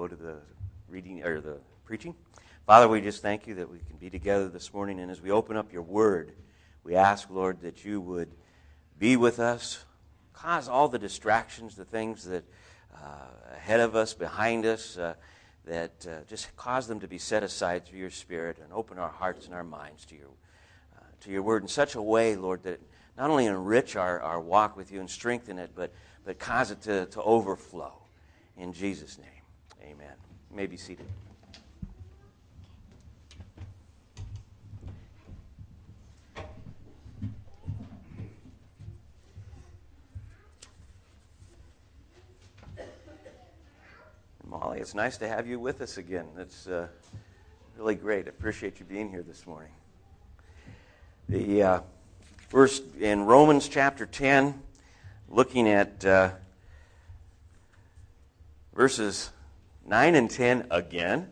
go to the reading or the preaching. Father, we just thank you that we can be together this morning. And as we open up your word, we ask, Lord, that you would be with us, cause all the distractions, the things that uh, ahead of us, behind us, uh, that uh, just cause them to be set aside through your Spirit and open our hearts and our minds to your, uh, to your word in such a way, Lord, that not only enrich our, our walk with you and strengthen it, but, but cause it to, to overflow. In Jesus' name, amen. You may be seated. Molly, it's nice to have you with us again. It's uh, really great. I appreciate you being here this morning. The uh, first in Romans chapter 10, looking at uh, verses 9 and 10 again,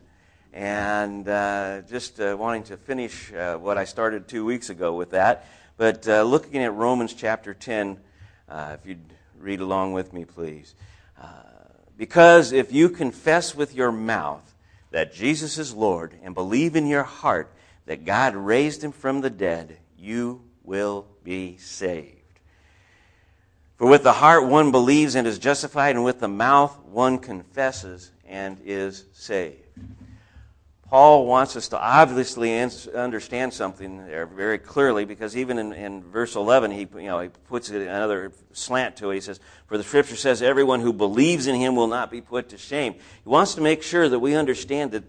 and uh, just uh, wanting to finish uh, what I started two weeks ago with that. But looking at Romans chapter 10, if you'd read along with me, please. Because if you confess with your mouth that Jesus is Lord and believe in your heart that God raised him from the dead, you will be saved. For with the heart one believes and is justified, and with the mouth one confesses and is saved. Paul wants us to obviously understand something there very clearly because even in, in, verse 11, he, you know, he puts another slant to it. He says, For the scripture says, everyone who believes in him will not be put to shame. He wants to make sure that we understand that,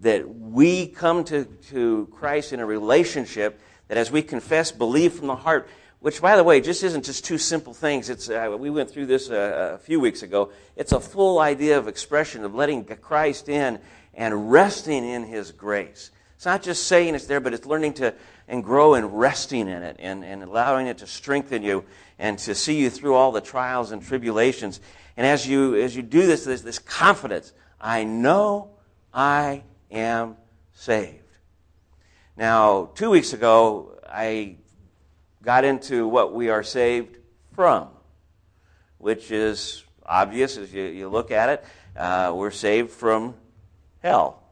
that we come to, to Christ in a relationship that as we confess, believe from the heart, which, by the way, just isn't just two simple things. It's, uh, we went through this uh, a few weeks ago. It's a full idea of expression of letting Christ in and resting in His grace. It's not just saying it's there, but it's learning to and grow and resting in it and, and allowing it to strengthen you and to see you through all the trials and tribulations. And as you as you do this, there's this confidence. I know I am saved. Now, two weeks ago, I got into what we are saved from, which is obvious as you, you look at it. Uh, we're saved from hell.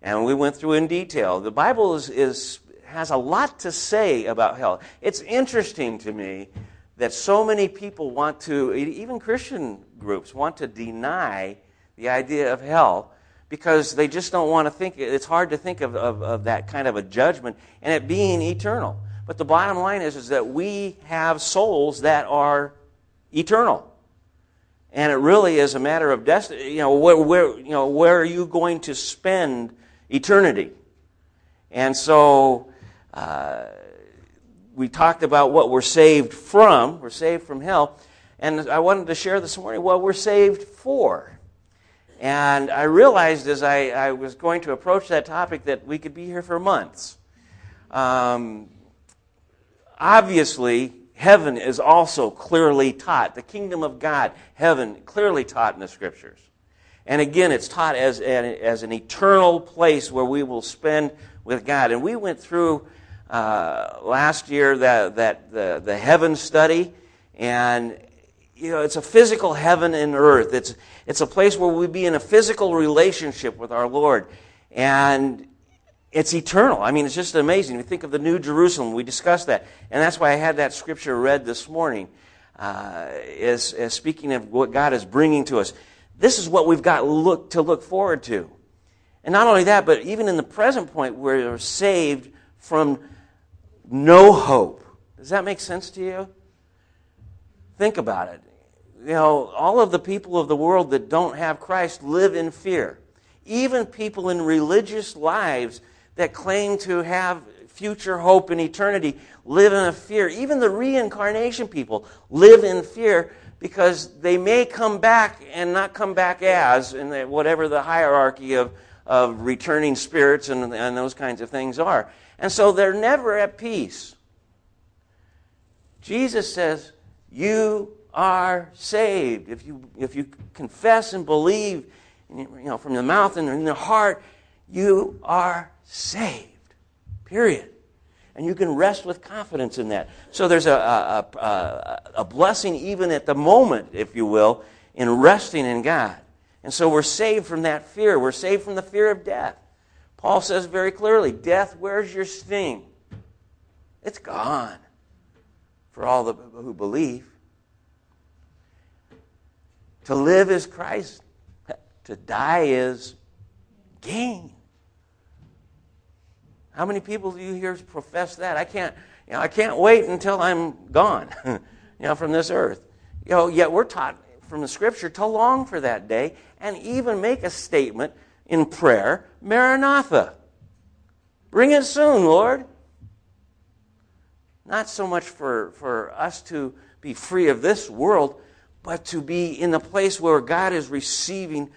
And we went through in detail. The Bible is, is, has a lot to say about hell. It's interesting to me that so many people want to, even Christian groups, want to deny the idea of hell because they just don't want to think, it's hard to think of, of, of that kind of a judgment and it being eternal. But the bottom line is, is that we have souls that are eternal. And it really is a matter of destiny. You know, where, where, you know, where are you going to spend eternity? And so uh, we talked about what we're saved from. We're saved from hell. And I wanted to share this morning what we're saved for. And I realized as I, I was going to approach that topic that we could be here for months. Um, obviously, heaven is also clearly taught. The kingdom of God, heaven, clearly taught in the scriptures. And again, it's taught as an, as an eternal place where we will spend with God. And we went through uh, last year that, that the, the heaven study, and you know, it's a physical heaven and earth. It's, it's a place where we be in a physical relationship with our Lord. And it's eternal. I mean, it's just amazing. We think of the New Jerusalem. We discussed that. And that's why I had that scripture read this morning uh, as, speaking of what God is bringing to us. This is what we've got look, to look forward to. And not only that, but even in the present point, we're saved from no hope. Does that make sense to you? Think about it. You know, all of the people of the world that don't have Christ live in fear. Even people in religious lives that claim to have future hope in eternity live in a fear. Even the reincarnation people live in fear because they may come back and not come back as, in whatever the hierarchy of, of returning spirits and, and those kinds of things are. And so they're never at peace. Jesus says, You are saved. If you, if you confess and believe you know, from the mouth and in the heart, you are saved. Period. And you can rest with confidence in that. So there's a, a, a, a blessing even at the moment, if you will, in resting in God. And so we're saved from that fear. We're saved from the fear of death. Paul says very clearly Death, where's your sting? It's gone for all the, who believe. To live is Christ, to die is gain. How many people do you hear profess that? I can't, you know, I can't wait until I'm gone, you know, from this earth. You know, yet we're taught from the scripture to long for that day and even make a statement in prayer, Maranatha. Bring it soon, Lord. Not so much for, for us to be free of this world, but to be in the place where God is receiving,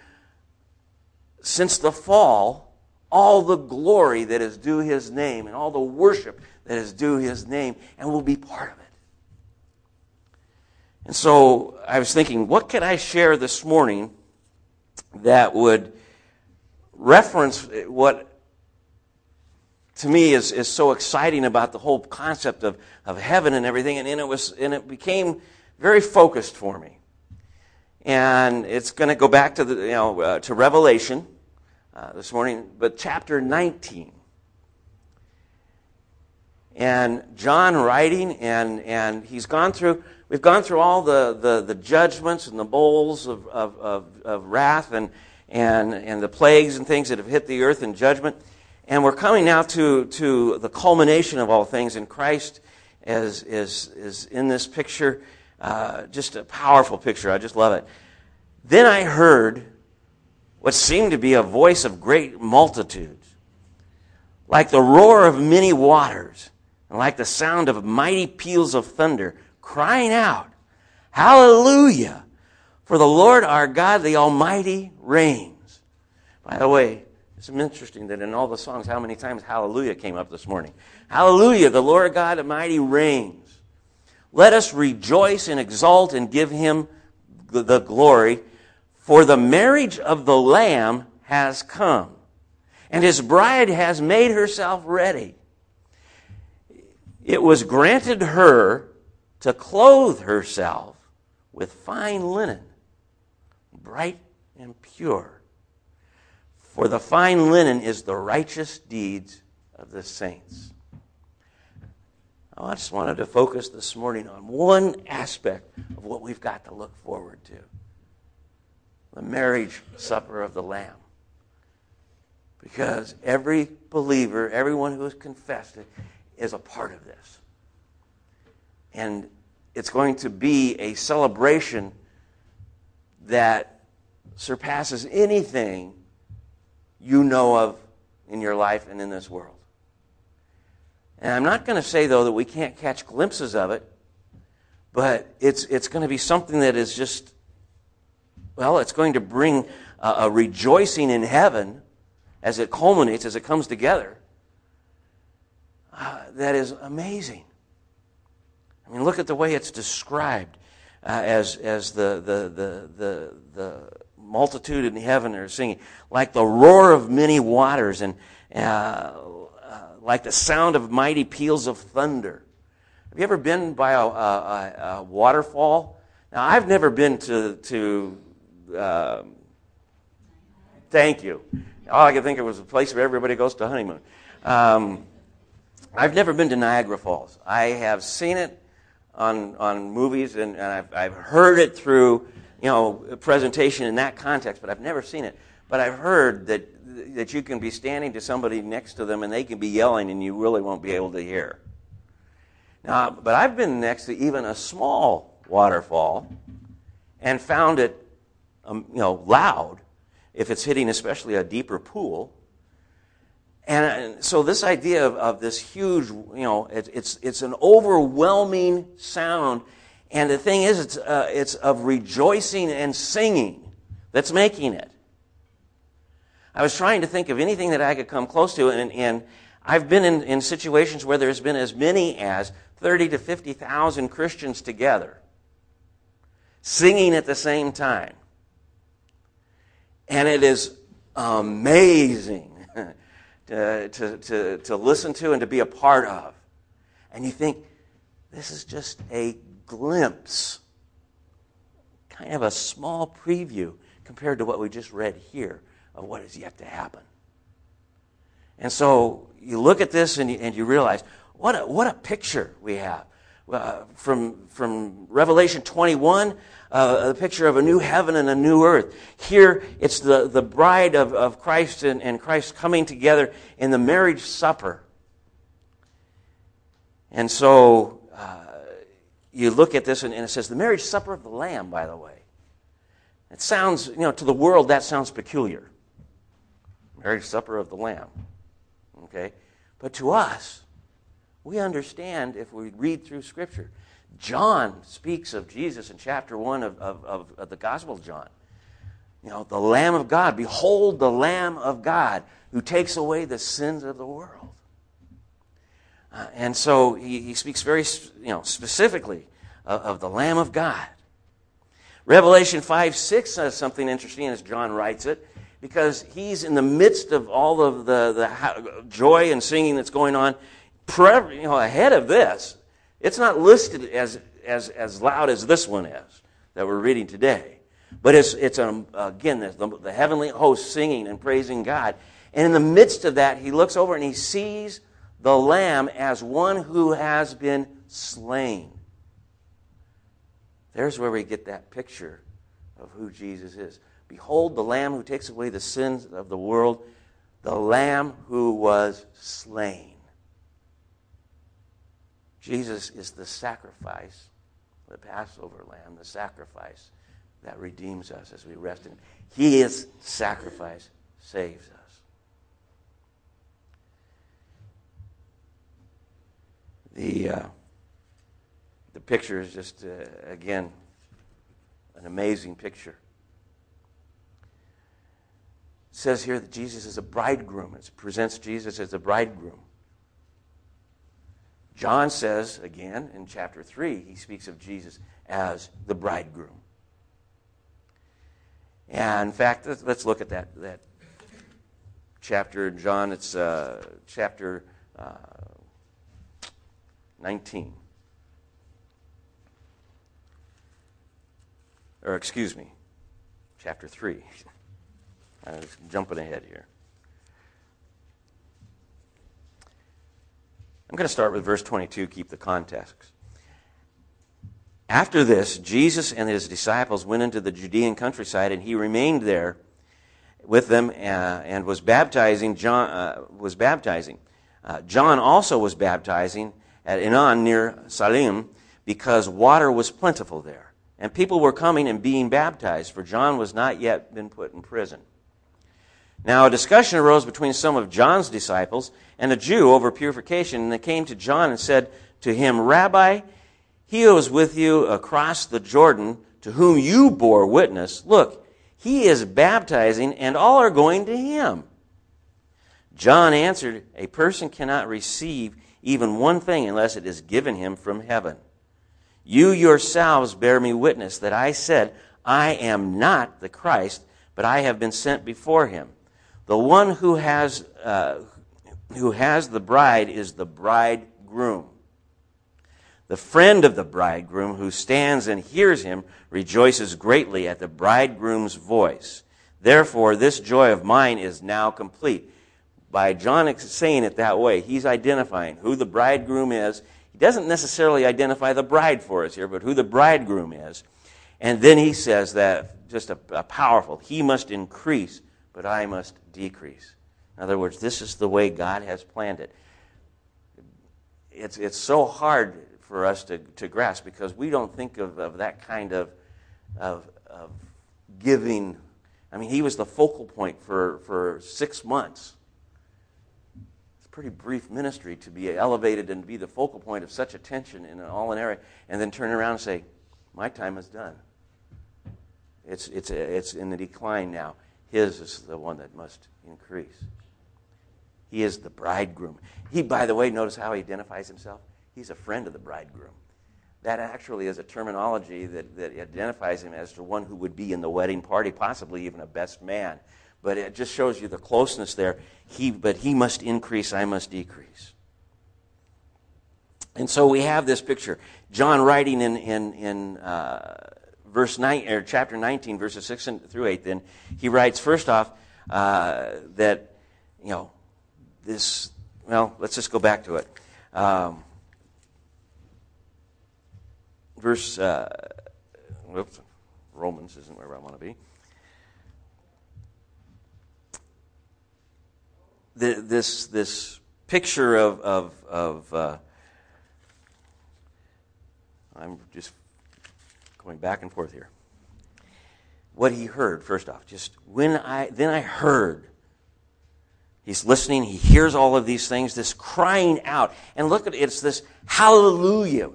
since the fall, all the glory that is due his name and all the worship that is due his name, and will be part of it. And so I was thinking, what could I share this morning that would reference what to me is, is so exciting about the whole concept of, of heaven and everything, and, and it was and it became very focused for me. And it's going to go back to the you know uh, to Revelation uh, this morning, but chapter 19. And John writing, and and he's gone through. We've gone through all the, the, the judgments and the bowls of, of, of, of wrath and, and, and the plagues and things that have hit the earth in judgment. And we're coming now to, to the culmination of all things, and Christ is, is, is in this picture. Uh, just a powerful picture. I just love it. Then I heard what seemed to be a voice of great multitudes, like the roar of many waters, and like the sound of mighty peals of thunder, crying out, Hallelujah! For the Lord our God, the Almighty, reigns. By the way, it's interesting that in all the songs, how many times hallelujah came up this morning. Hallelujah, the Lord God Almighty reigns. Let us rejoice and exult and give him the glory, for the marriage of the Lamb has come, and his bride has made herself ready. It was granted her to clothe herself with fine linen, bright and pure for the fine linen is the righteous deeds of the saints. I just wanted to focus this morning on one aspect of what we've got to look forward to the marriage supper of the Lamb. Because every believer, everyone who has confessed it, is a part of this. And it's going to be a celebration that surpasses anything you know of in your life and in this world. And I'm not going to say, though, that we can't catch glimpses of it, but it's, it's going to be something that is just, well, it's going to bring a, rejoicing in heaven as it culminates, as it comes together. Uh, that is amazing. I mean, look at the way it's described uh, as, as the, the, the, the, the multitude in heaven are singing, like the roar of many waters and uh, uh, like the sound of mighty peals of thunder. Have you ever been by a, a, a waterfall? Now, I've never been to, to uh, thank you. All I could think of was a place where everybody goes to honeymoon. Um, I've never been to Niagara Falls. I have seen it on, on movies and, and I've, I've heard it through you know, presentation in that context, but I've never seen it. But I've heard that that you can be standing to somebody next to them and they can be yelling and you really won't be able to hear. Now, but I've been next to even a small waterfall and found it, um, you know, loud if it's hitting especially a deeper pool. And so this idea of, of this huge, you know, it, it's, it's an overwhelming sound and the thing is, it's, uh, it's of rejoicing and singing that's making it. I was trying to think of anything that I could come close to, and, and I've been in, in situations where there's been as many as 30 to 50,000 Christians together singing at the same time. And it is amazing to, to, to, to listen to and to be a part of. And you think, this is just a glimpse, kind of a small preview, compared to what we just read here of what is yet to happen. And so you look at this and you, and you realize what a, what a picture we have. Uh, from, from Revelation 21, uh, a picture of a new heaven and a new earth. Here, it's the, the bride of, of Christ and, and Christ coming together in the marriage supper. And so uh, you look at this, and, and it says the marriage supper of the Lamb, by the way. It sounds, you know, to the world, that sounds peculiar. Marriage supper of the Lamb. Okay? But to us, we understand if we read through Scripture. John speaks of Jesus in chapter 1 of, of, of, of, the Gospel of John. You know, the Lamb of God. Behold, the Lamb of God who takes away the sins of the world. Uh, and so he, he speaks very you know, specifically of, of the Lamb of God. Revelation 5 6 says something interesting as John writes it because he's in the midst of all of the, the joy and singing that's going on you know, ahead of this, it's not listed as, as, as loud as this one is that we're reading today. But it's, it's um, again, the, the heavenly host singing and praising God. And in the midst of that, he looks over and he sees the Lamb as one who has been slain. There's where we get that picture of who Jesus is. Behold, the Lamb who takes away the sins of the world, the Lamb who was slain. Jesus is the sacrifice, the Passover lamb, the sacrifice that redeems us as we rest in Him. His sacrifice, saves us. The, uh, the picture is just, uh, again, an amazing picture. It says here that Jesus is a bridegroom. It presents Jesus as a bridegroom. John says, again, in chapter 3, he speaks of Jesus as the bridegroom. And in fact, let's look at that, that chapter in John. It's uh, chapter uh, 19. Or, excuse me, chapter 3. I was jumping ahead here. I'm going to start with verse 22, keep the context. After this, Jesus and his disciples went into the Judean countryside, and he remained there with them uh, and was baptizing. John uh, was baptizing. Uh, John also was baptizing at Aenon near Salim because water was plentiful there, and people were coming and being baptized, for John was not yet been put in prison. Now, a discussion arose between some of John's disciples and a Jew over purification, and they came to John and said to him, Rabbi, he who was with you across the Jordan, to whom you bore witness, look, he is baptizing, and all are going to him. John answered, A person cannot receive even one thing unless it is given him from heaven. You yourselves bear me witness that I said, I am not the Christ, but I have been sent before him. The one who has, uh, who has the bride is the bridegroom. The friend of the bridegroom who stands and hears him rejoices greatly at the bridegroom's voice. Therefore, this joy of mine is now complete. By John saying it that way, he's identifying who the bridegroom is. He doesn't necessarily identify the bride for us here, but who the bridegroom is. And then he says that just a, a powerful, he must increase, but I must decrease. In other words, this is the way God has planned it. It's, it's so hard for us to, to grasp because we don't think of, of that kind of, of, of giving. I mean, he was the focal point for, for six months. It's a pretty brief ministry to be elevated and be the focal point of such attention in all an area, and then turn around and say, My time is done. It's, it's, it's in the decline now. His is the one that must increase. He is the bridegroom. He, by the way, notice how he identifies himself? He's a friend of the bridegroom. That actually is a terminology that, that identifies him as the one who would be in the wedding party, possibly even a best man. But it just shows you the closeness there. He, but he must increase, I must decrease. And so we have this picture. John writing in, in, in uh, verse 9, or chapter 19, verses 6 through 8, then, he writes, first off, uh, that, you know, this, well, let's just go back to it. Um, verse, uh, whoops, Romans isn't where I want to be. The, this, this picture of, of, of uh, I'm just going back and forth here. What he heard, first off, just when I, then I heard. He's listening, he hears all of these things, this crying out. And look at it, it's this hallelujah.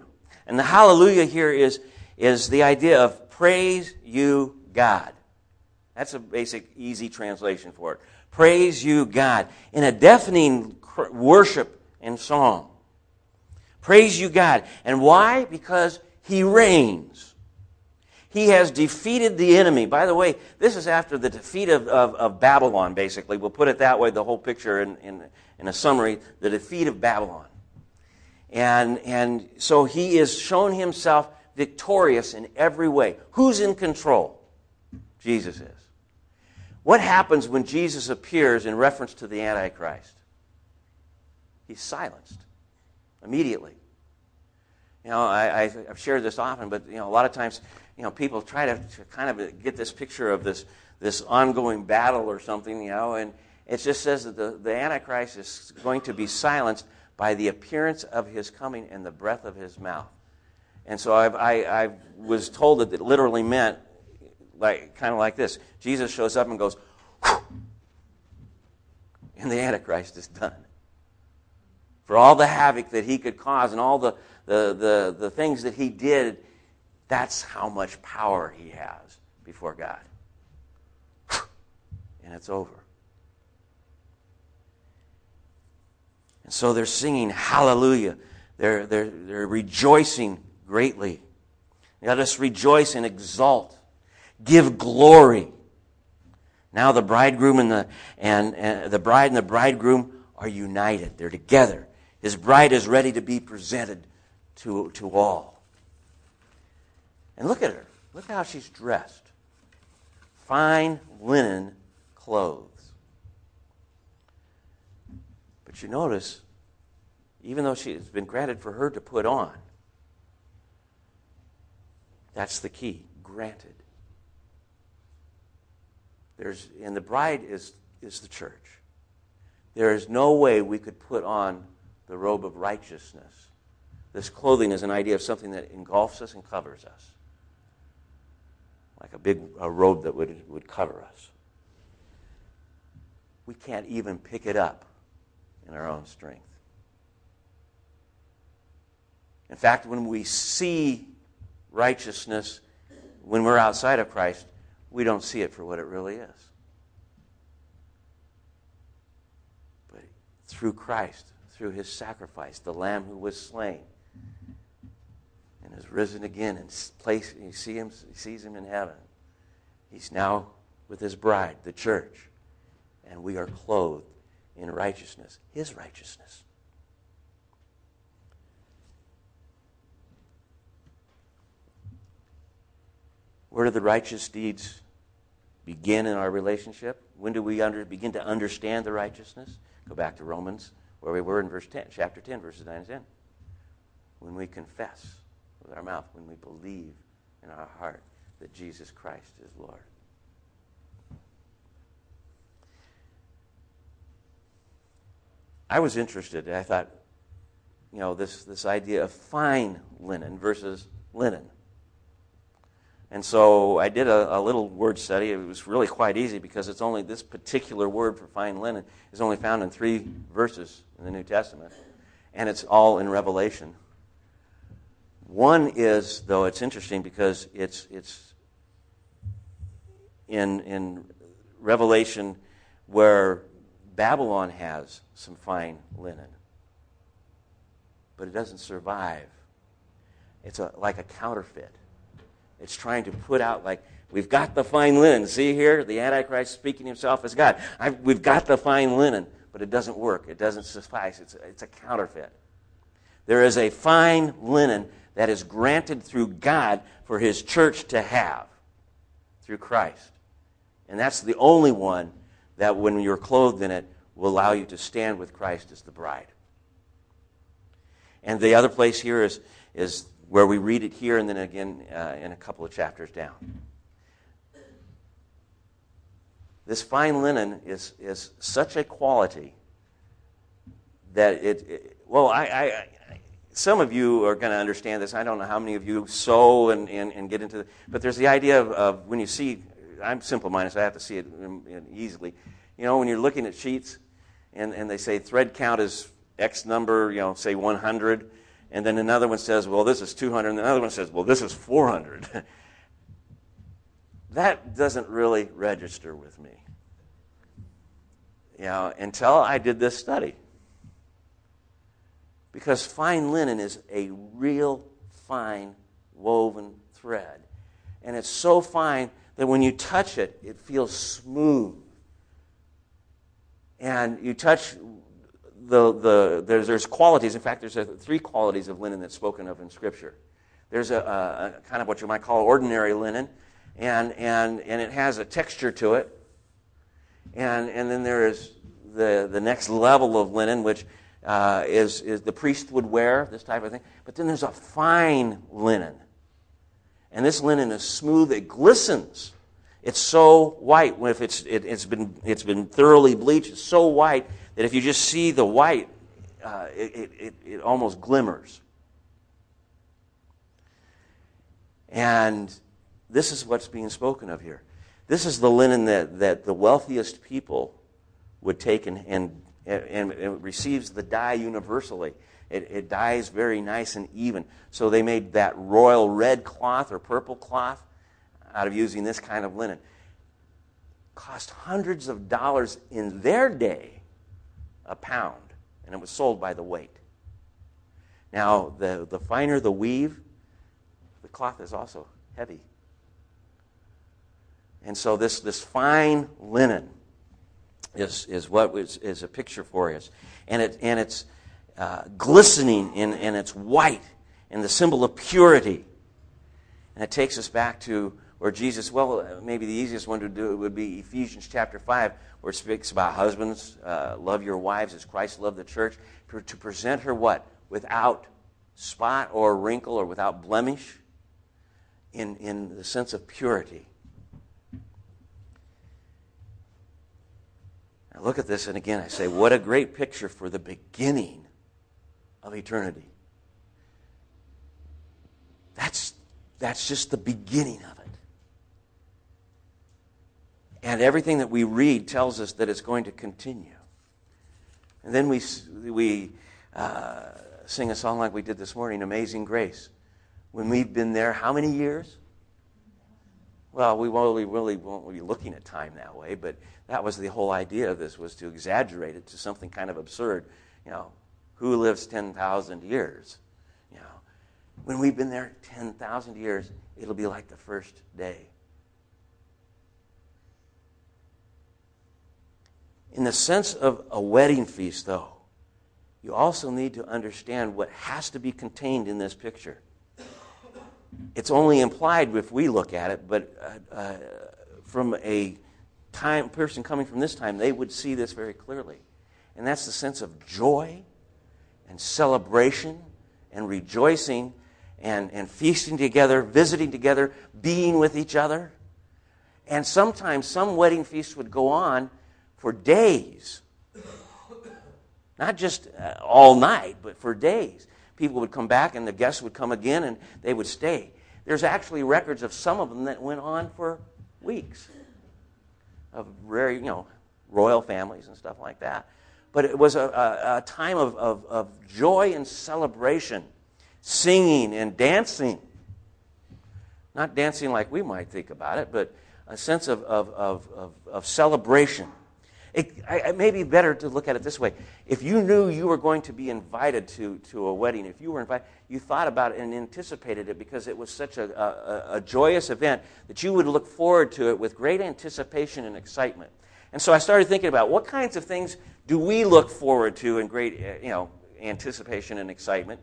And the hallelujah here is, is the idea of praise you, God. That's a basic, easy translation for it. Praise you, God. In a deafening worship and song. Praise you, God. And why? Because He reigns. He has defeated the enemy. By the way, this is after the defeat of, of, of Babylon, basically. We'll put it that way, the whole picture in, in, in a summary the defeat of Babylon. And, and so he is shown himself victorious in every way. Who's in control? Jesus is. What happens when Jesus appears in reference to the Antichrist? He's silenced immediately. You know, I, have shared this often, but you know, a lot of times, you know, people try to, to kind of get this picture of this this ongoing battle or something, you know, and it just says that the, the Antichrist is going to be silenced by the appearance of his coming and the breath of his mouth. And so I've, I, I was told that it literally meant like kind of like this: Jesus shows up and goes, and the Antichrist is done for all the havoc that he could cause and all the, the, the, the things that he did, that's how much power he has before God. And it's over. And so they're singing hallelujah. They're, they're, they're rejoicing greatly. Let us rejoice and exult. Give glory. Now the bridegroom and the, and, and the bride and the bridegroom are united. They're together. His bride is ready to be presented to, to all. And look at her. Look how she's dressed. Fine linen clothes. But you notice, even though she has been granted for her to put on, that's the key granted. There's, and the bride is, is the church. There is no way we could put on the robe of righteousness. This clothing is an idea of something that engulfs us and covers us, like a big a robe that would, would cover us. We can't even pick it up in our own strength. In fact, when we see righteousness, when we're outside of Christ, we don't see it for what it really is. But through Christ, through his sacrifice, the Lamb who was slain and is risen again and place, you see him, he sees him in heaven. He's now with his bride, the church, and we are clothed in righteousness, his righteousness. Where do the righteous deeds begin in our relationship? When do we under, begin to understand the righteousness? Go back to Romans where we were in verse 10, chapter 10, verses 9 and 10. When we confess with our mouth, when we believe in our heart that Jesus Christ is Lord. I was interested. I thought, you know, this, this idea of fine linen versus linen. And so I did a, a, little word study. It was really quite easy because it's only this particular word for fine linen is only found in three verses in the New Testament, and it's all in Revelation. One is, though, it's interesting because it's it's in in Revelation where Babylon has some fine linen, but it doesn't survive. It's a, like a counterfeit. It's trying to put out, like, we've got the fine linen. See here? The Antichrist speaking himself as God. I've, we've got the fine linen, but it doesn't work. It doesn't suffice. It's, it's a counterfeit. There is a fine linen that is granted through God for His church to have through Christ. And that's the only one that, when you're clothed in it, will allow you to stand with Christ as the bride. And the other place here is, is where we read it here and then again uh, in a couple of chapters down. This fine linen is, is such a quality that it, it well, I, I, some of you are going to understand this. I don't know how many of you sew and, and, and get into it, but there's the idea of, of when you see, I'm simple minded, so I have to see it um, easily. You know, when you're looking at sheets and, and they say thread count is X number, you know, say 100, and then another one says, well, this is 200, and another one says, well, this is 400. that doesn't really register with me. You know, until I did this study. Because fine linen is a real fine woven thread. And it's so fine that when you touch it, it feels smooth. And you touch the, the there's, there's qualities. In fact, there's a, three qualities of linen that's spoken of in Scripture. There's a, a, a kind of what you might call ordinary linen, and, and, and it has a texture to it. And, and then there is the, the next level of linen, which uh, is, is the priest would wear, this type of thing. But then there's a fine linen. And this linen is smooth, it glistens. It's so white. If it's, it, has been, it's been thoroughly bleached, it's so white that if you just see the white, uh, it, it, it almost glimmers. And this is what's being spoken of here. This is the linen that, that the wealthiest people would take and, and and it receives the dye universally. It, it dyes very nice and even. So they made that royal red cloth or purple cloth out of using this kind of linen. Cost hundreds of dollars in their day a pound, and it was sold by the weight. Now, the, the finer the weave, the cloth is also heavy. And so this, this fine linen is, is what is, is a picture for us. And, it, and it's uh, glistening and, and it's white and the symbol of purity. And it takes us back to where Jesus, well, maybe the easiest one to do would be Ephesians chapter 5, where it speaks about husbands, uh, love your wives as Christ loved the church, to, to present her what? Without spot or wrinkle or without blemish, in, in the sense of purity. I look at this, and again, I say, what a great picture for the beginning of eternity. That's, that's just the beginning of it. And everything that we read tells us that it's going to continue. And then we, we uh, sing a song like we did this morning, Amazing Grace. When we've been there, how many years? Well, we really, really won't be looking at time that way, but that was the whole idea of this, was to exaggerate it to something kind of absurd. You know, who lives 10,000 years? You know, when we've been there 10,000 years, it'll be like the first day. In the sense of a wedding feast, though, you also need to understand what has to be contained in this picture it's only implied if we look at it, but uh, uh, from a time person coming from this time, they would see this very clearly. And that's the sense of joy and celebration and rejoicing and, and feasting together, visiting together, being with each other. And sometimes some wedding feasts would go on for days. Not just uh, all night, but for days people would come back and the guests would come again and they would stay. There's actually records of some of them that went on for weeks of very, you know, royal families and stuff like that. But it was a, a, a time of, of, of joy and celebration, singing and dancing. Not dancing like we might think about it, but a sense of, of, of, of, of celebration. It, it may be better to look at it this way. If you knew you were going to be invited to, to a wedding, if you were invited, you thought about it and anticipated it because it was such a, a, a joyous event that you would look forward to it with great anticipation and excitement. And so I started thinking about what kinds of things do we look forward to in great eh, you know, anticipation and excitement.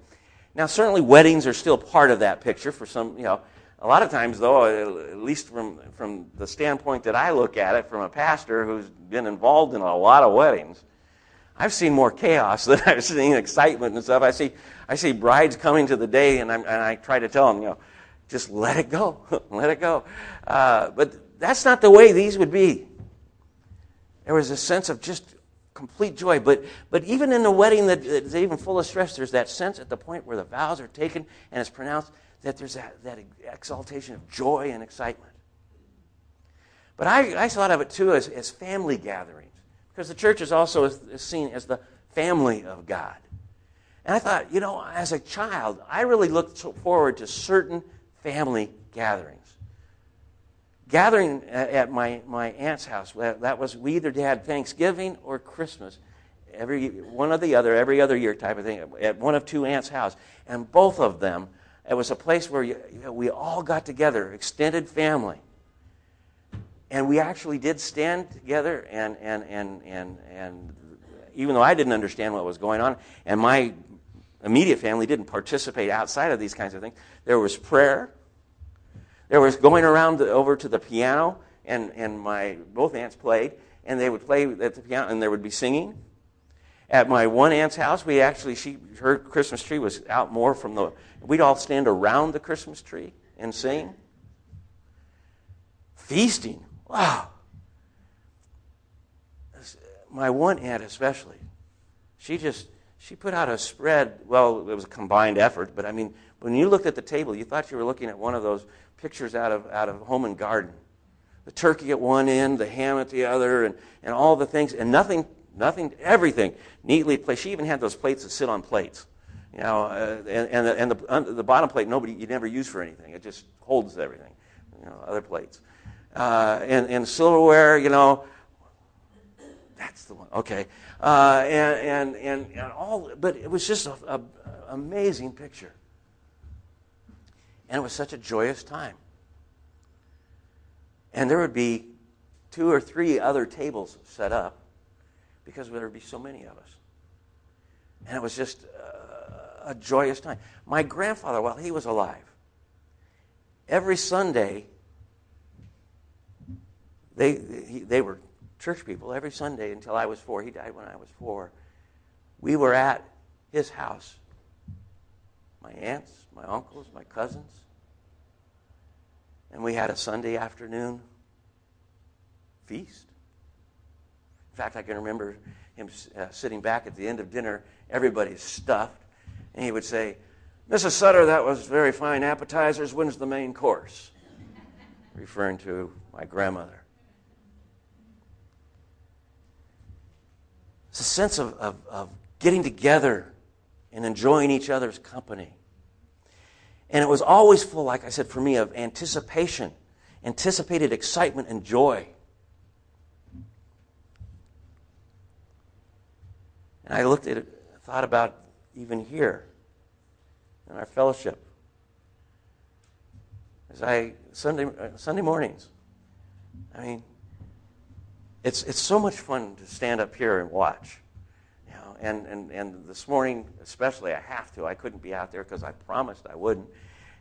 Now, certainly weddings are still part of that picture for some, you know. A lot of times, though, at least from, from the standpoint that I look at it, from a pastor who's been involved in a lot of weddings, I've seen more chaos than I've seen excitement and stuff. I see, I see brides coming to the day, and, and i try to tell them, you know, just let it go, let it go. Uh, but that's not the way these would be. There was a sense of just complete joy. But, but even in a wedding that is even full of stress, there's that sense at the point where the vows are taken and it's pronounced that there's that, that exaltation of joy and excitement. But I, I thought of it too as, as family gatherings, because the church is also seen as the family of God. And I thought, you know, as a child, I really looked forward to certain family gatherings. Gathering at my, my aunt's house, that was, we either had Thanksgiving or Christmas, every one or the other, every other year type of thing, at one of two aunts' house. And both of them, it was a place where you, you know, we all got together, extended family. And we actually did stand together, and, and, and, and, and even though I didn't understand what was going on, and my immediate family didn't participate outside of these kinds of things, there was prayer, there was going around the, over to the piano, and, and my both aunts played, and they would play at the piano, and there would be singing. At my one aunt's house, we actually she her Christmas tree was out more from the. We'd all stand around the Christmas tree and sing. Feasting, wow. My one aunt especially, she just she put out a spread. Well, it was a combined effort, but I mean, when you looked at the table, you thought you were looking at one of those pictures out of, out of Home and Garden. The turkey at one end, the ham at the other, and, and all the things, and nothing, nothing, everything neatly placed. She even had those plates that sit on plates. You know, uh, and, and, the, and the, the bottom plate, nobody, you never use for anything. It just holds everything. You know, other plates. Uh, and, and silverware, you know, that's the one. Okay. Uh, and, and, and, and, all, but it was just an amazing picture. And it was such a joyous time. And there would be two or three other tables set up because there would be so many of us. And it was just a, a joyous time. My grandfather, while he was alive, every Sunday, they, they were church people every Sunday until I was four. He died when I was four. We were at his house. My aunts, my uncles, my cousins. And we had a Sunday afternoon feast. In fact, I can remember him uh, sitting back at the end of dinner, everybody's stuffed, and he would say, Mrs. Sutter, that was very fine appetizers. When's the main course? Referring to my grandmother. It's a sense of, of, of getting together and enjoying each other's company. And it was always full, like I said, for me, of anticipation, anticipated excitement and joy. And I looked at it, thought about even here in our fellowship. As I, Sunday, uh, Sunday mornings, I mean, it's, it's so much fun to stand up here and watch You know, and, and, and this morning, especially, I have to. I couldn't be out there because I promised I wouldn't.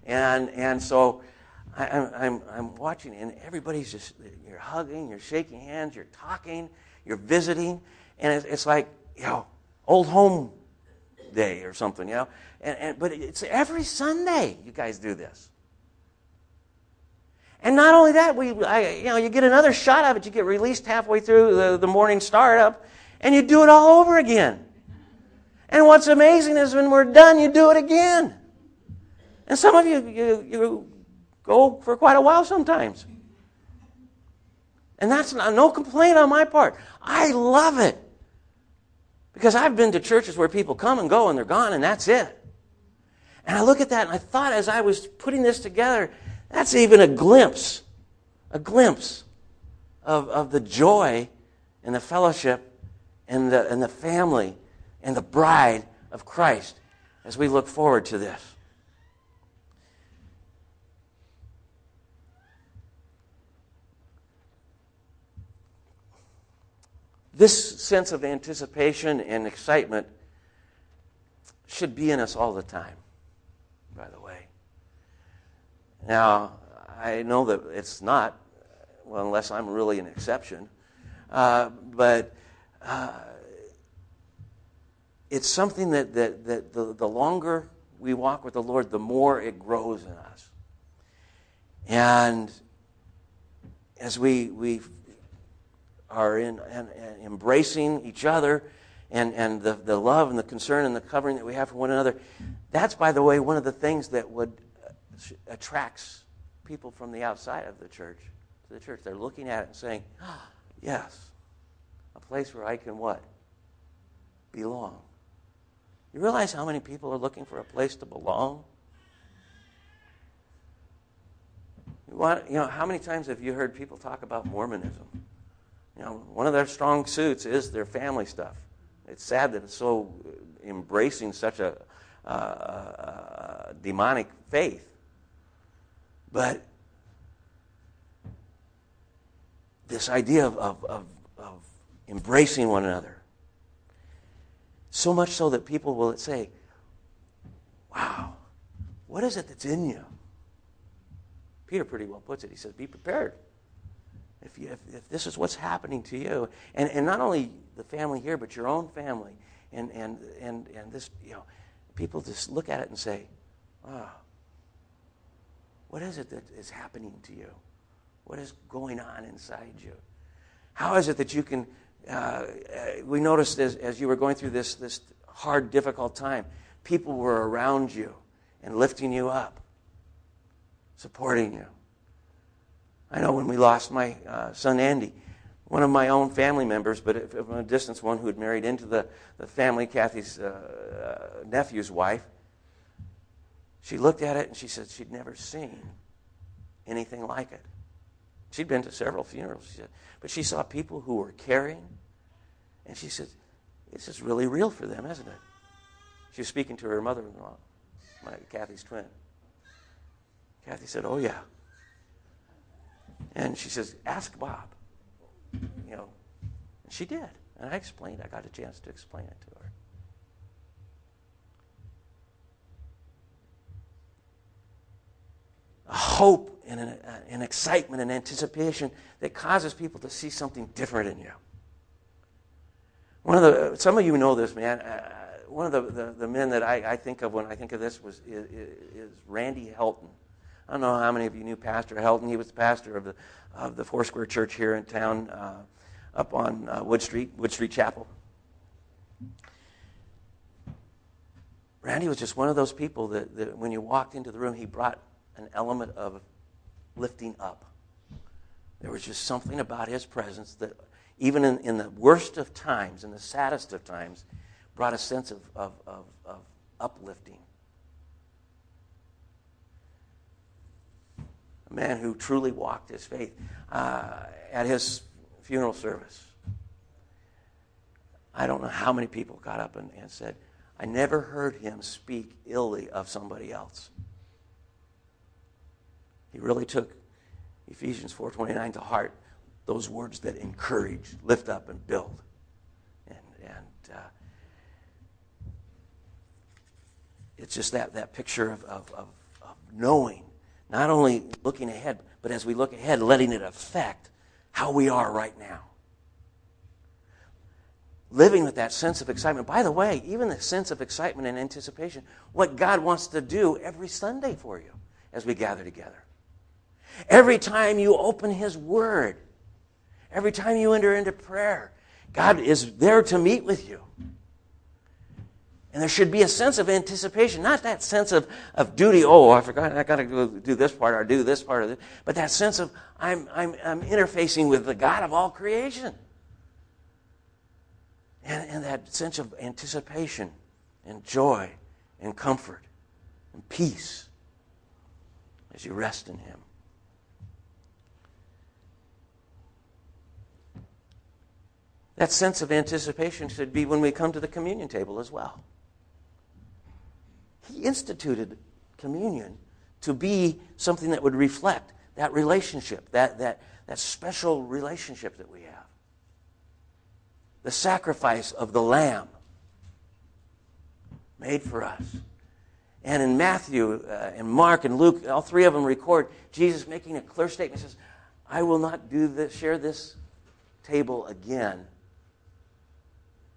And, and so I, I'm, I'm watching, and everybody's just, you're hugging, you're shaking hands, you're talking, you're visiting, and it's, it's like, know, old home day or something, you know. And, and, but it's every Sunday you guys do this. And not only that, we, I, you know, you get another shot of it. You get released halfway through the, the morning startup, and you do it all over again. And what's amazing is when we're done, you do it again. And some of you, you, you go for quite a while sometimes. And that's not, no complaint on my part. I love it. Because I've been to churches where people come and go and they're gone and that's it. And I look at that and I thought as I was putting this together, that's even a glimpse, a glimpse of, of the joy and the fellowship and the, and the family and the bride of Christ as we look forward to this. This sense of anticipation and excitement should be in us all the time. by the way. Now, I know that it's not, well, unless I'm really an exception, uh, but uh, it's something that, that, that the, the longer we walk with the Lord, the more it grows in us. And as we, we are in, and, and embracing each other and, and the, the love and the concern and the covering that we have for one another, that's, by the way, one of the things that would uh, attracts people from the outside of the church to the church. They're looking at it and saying, oh, yes, a place where I can what? Belong. You realize how many people are looking for a place to belong? You, want, you know, how many times have you heard people talk about Mormonism? You know, one of their strong suits is their family stuff. It's sad that it's so embracing such a, uh, demonic faith. But this idea of, of, of, of embracing one another, so much so that people will say, Wow, what is it that's in you? Peter pretty well puts it. He says, Be prepared. If, you, if, if, this is what's happening to you, and, and not only the family here, but your own family, and, and, and, and this, you know, people just look at it and say, oh, what is it that is happening to you? What is going on inside you? How is it that you can, uh, uh, we noticed as, as you were going through this, this hard, difficult time, people were around you and lifting you up, supporting you. I know when we lost my uh, son Andy, one of my own family members, but from a distance, one who had married into the, the family, Kathy's uh, uh, nephew's wife, she looked at it and she said she'd never seen anything like it. She'd been to several funerals, she said, but she saw people who were caring, and she said, This is really real for them, isn't it? She was speaking to her mother in law, Kathy's twin. Kathy said, Oh, yeah. And she says, Ask Bob. You know, and she did. And I explained, I got a chance to explain it to her. A hope and an, an excitement and anticipation that causes people to see something different in you. One of the, some of you know this, man. Uh, one of the, the, the, men that I, I, think of when I think of this was is, is Randy Helton. I don't know how many of you knew Pastor Helton. He was the pastor of the, of the Foursquare Church here in town, uh, up on uh, Wood Street, Wood Street Chapel. Randy was just one of those people that, that when you walked into the room, he brought an element of lifting up. There was just something about his presence that, even in, in the worst of times, in the saddest of times, brought a sense of, of, of, of uplifting. A man who truly walked his faith, uh, at his funeral service. I don't know how many people got up and, and said, I never heard him speak illy of somebody else. He really took Ephesians 4:29 to heart, those words that encourage, lift up, and build. And, and uh, it's just that, that picture of, of, of, of knowing not only looking ahead, but as we look ahead, letting it affect how we are right now. Living with that sense of excitement. By the way, even the sense of excitement and anticipation, what God wants to do every Sunday for you as we gather together. Every time you open His Word, every time you enter into prayer, God is there to meet with you. And there should be a sense of anticipation, not that sense of, of duty, oh, I forgot, I got to go do this part or do this part of it, but that sense of I'm, I'm, I'm interfacing with the God of all creation. And, and that sense of anticipation and joy and comfort and peace as you rest in Him. That sense of anticipation should be when we come to the communion table as well. He instituted communion to be something that would reflect that relationship, that, that, that special relationship that we have. The sacrifice of the Lamb made for us. And in Matthew uh, and Mark and Luke, all three of them record Jesus making a clear statement. He says, I will not do this, share this table again.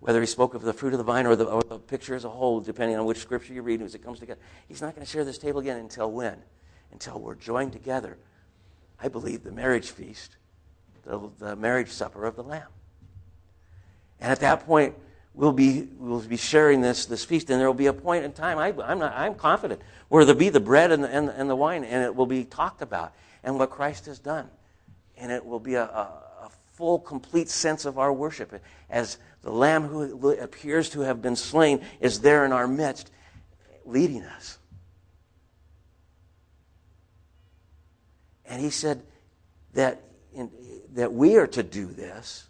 Whether he spoke of the fruit of the vine or the, or the picture as a whole, depending on which scripture you read as it comes together. He's not going to share this table again until when? Until we're joined together. I believe the marriage feast, the, the marriage supper of the Lamb. And at that point, we'll be, we'll be sharing this, this feast, and there will be a point in time, I, am not, I'm confident, where there'll be the bread and the, and, and the wine, and it will be talked about, and what Christ has done. And it will be a, a, a full, complete sense of our worship as the Lamb who appears to have been slain is there in our midst, leading us. And he said that, in, that we are to do this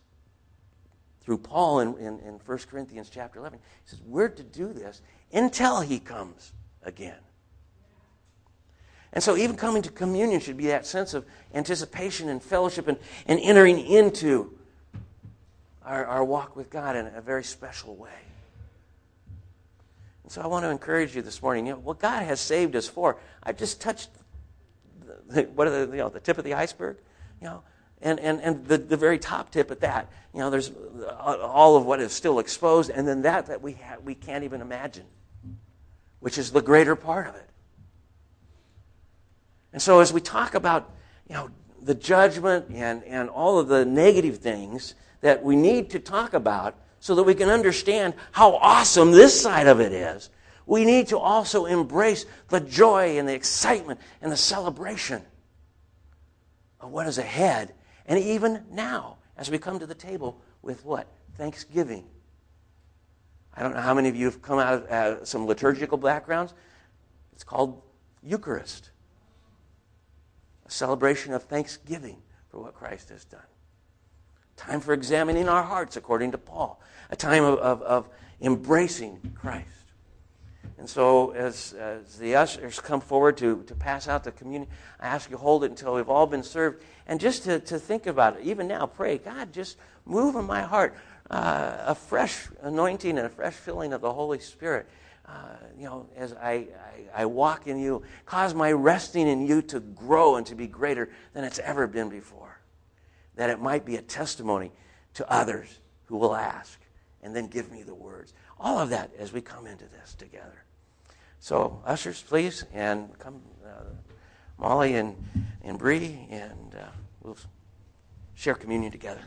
through Paul in, in, in 1 Corinthians chapter 11. He says, We're to do this until he comes again. And so, even coming to communion should be that sense of anticipation and fellowship and, and entering into our, our walk with God in a very special way. And so, I want to encourage you this morning. You know, what God has saved us for, I've just touched the, what are the, you know, the tip of the iceberg. You know, and, and, and the, the very top tip at that. You know, there's uh, all of what is still exposed, and then that that we, ha- we can't even imagine, which is the greater part of it. And so as we talk about, you know, the judgment and, and all of the negative things that we need to talk about so that we can understand how awesome this side of it is, we need to also embrace the joy and the excitement and the celebration of what is ahead and even now, as we come to the table with what? Thanksgiving. I don't know how many of you have come out of uh, some liturgical backgrounds. It's called Eucharist, a celebration of thanksgiving for what Christ has done. Time for examining our hearts, according to Paul. A time of, of, of embracing Christ. And so, as, as the ushers come forward to, to pass out the communion, I ask you hold it until we've all been served. And just to, to think about it, even now, pray, God, just move in my heart uh, a fresh anointing and a fresh filling of the Holy Spirit. Uh, you know, as I, I, I walk in you, cause my resting in you to grow and to be greater than it's ever been before. That it might be a testimony to others who will ask and then give me the words. All of that as we come into this together. So, ushers, please, and come, uh, Molly and, and Bree, and uh, we'll share communion together.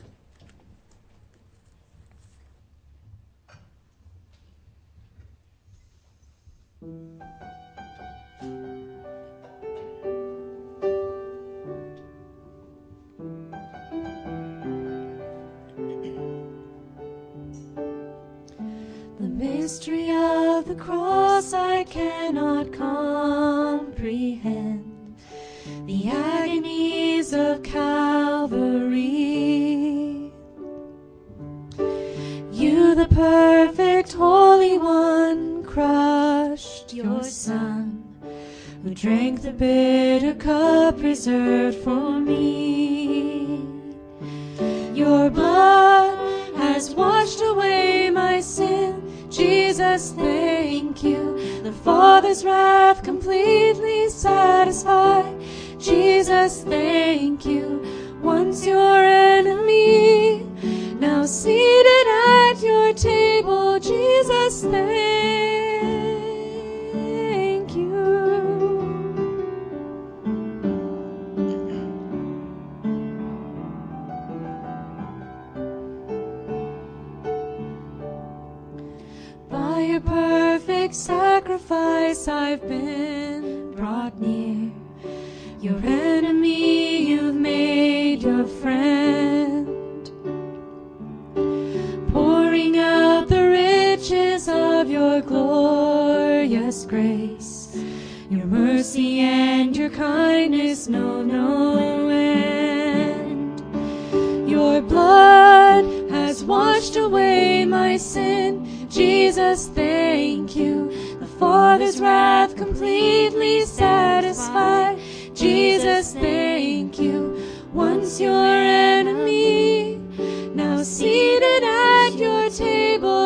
of your glorious grace. Your mercy and your kindness know no end. Your blood has washed away my sin. Jesus, thank you. The Father's wrath completely satisfied. Jesus, thank you. Once your enemy, now seated at your table.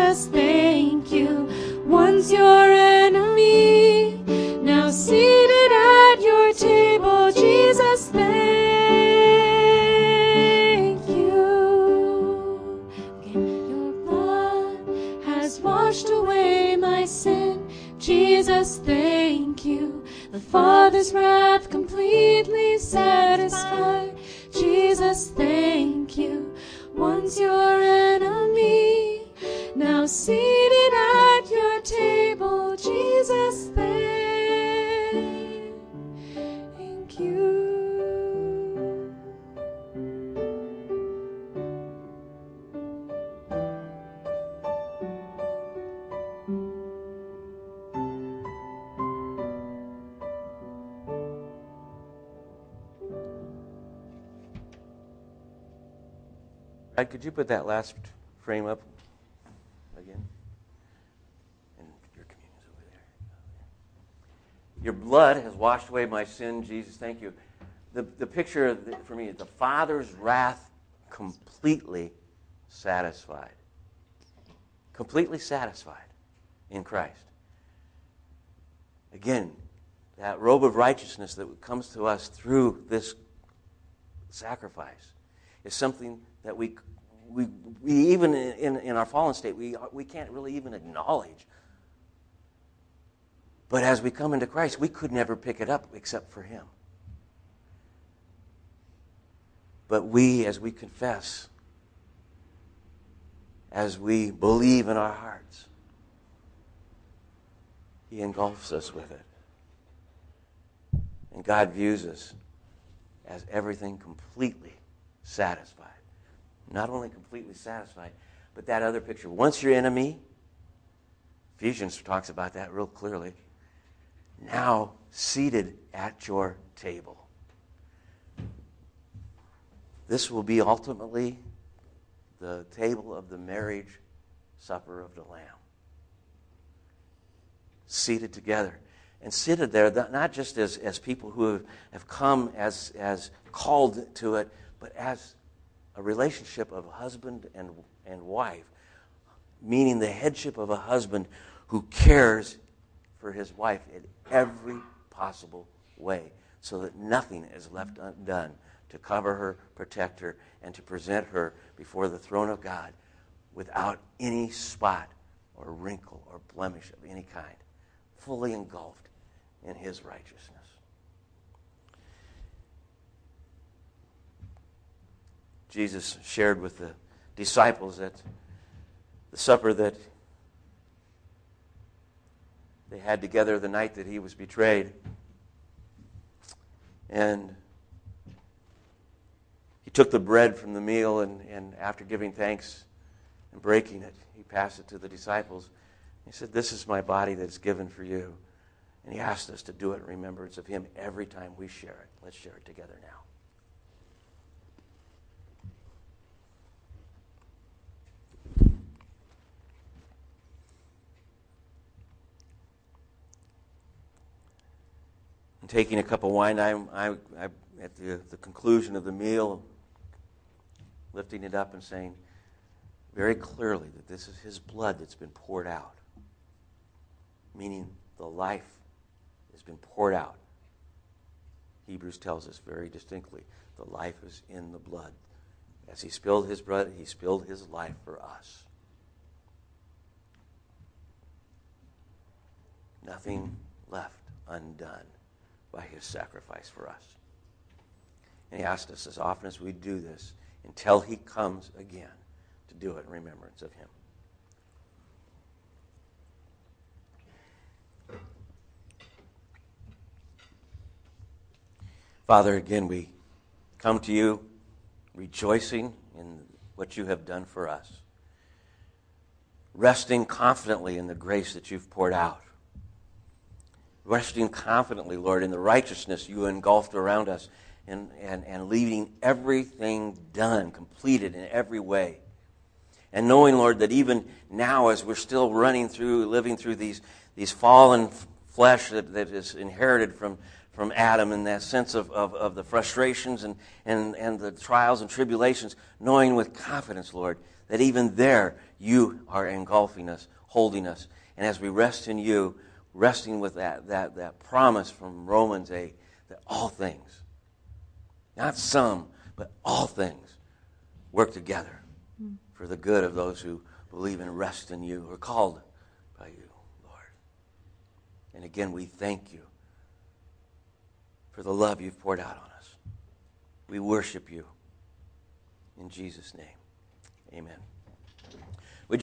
Jesus, thank you. Once your Brad, could you put that last frame up again? And your communion's over there. Your blood has washed away my sin, Jesus. Thank you. The, the picture for me is the Father's wrath completely satisfied. Completely satisfied in Christ. Again, that robe of righteousness that comes to us through this sacrifice is something that we, we, we even in, in our fallen state, we, we can't really even acknowledge. But as we come into Christ, we could never pick it up except for Him. But we, as we confess, as we believe in our hearts, He engulfs us with it. And God views us as everything completely satisfied. Not only completely satisfied, but that other picture. Once your enemy, Ephesians talks about that real clearly, now seated at your table. This will be ultimately the table of the marriage supper of the Lamb. Seated together. And seated there, not just as, as people who have, have come as, as called to it, but as a relationship of husband and, and wife, meaning the headship of a husband who cares for his wife in every possible way so that nothing is left undone to cover her, protect her, and to present her before the throne of God without any spot or wrinkle or blemish of any kind, fully engulfed in his righteousness. Jesus shared with the disciples at the supper that they had together the night that he was betrayed. And he took the bread from the meal, and, and after giving thanks and breaking it, he passed it to the disciples. He said, This is my body that's given for you. And he asked us to do it in remembrance of him every time we share it. Let's share it together now. Taking a cup of wine, I, I, I at the, the conclusion of the meal, lifting it up and saying very clearly that this is his blood that's been poured out, meaning the life has been poured out. Hebrews tells us very distinctly the life is in the blood. As he spilled his blood, he spilled his life for us. Nothing left undone by his sacrifice for us. And he asked us as often as we do this until he comes again to do it in remembrance of him. Father, again, we come to you rejoicing in what you have done for us, resting confidently in the grace that you've poured out, resting confidently, Lord, in the righteousness you engulfed around us, and, and, and leaving everything done, completed in every way. And knowing, Lord, that even now, as we're still running through, living through these, these fallen flesh that, that is inherited from, from Adam and that sense of, of, of the frustrations and, and, and the trials and tribulations, knowing with confidence, Lord, that even there you are engulfing us, holding us. And as we rest in you, resting with that, that, that promise from Romans 8 that all things, not some, but all things, work together for the good of those who believe and rest in you, who are called by you, Lord. And again, we thank you for the love you've poured out on us. We worship you. In Jesus' name, amen.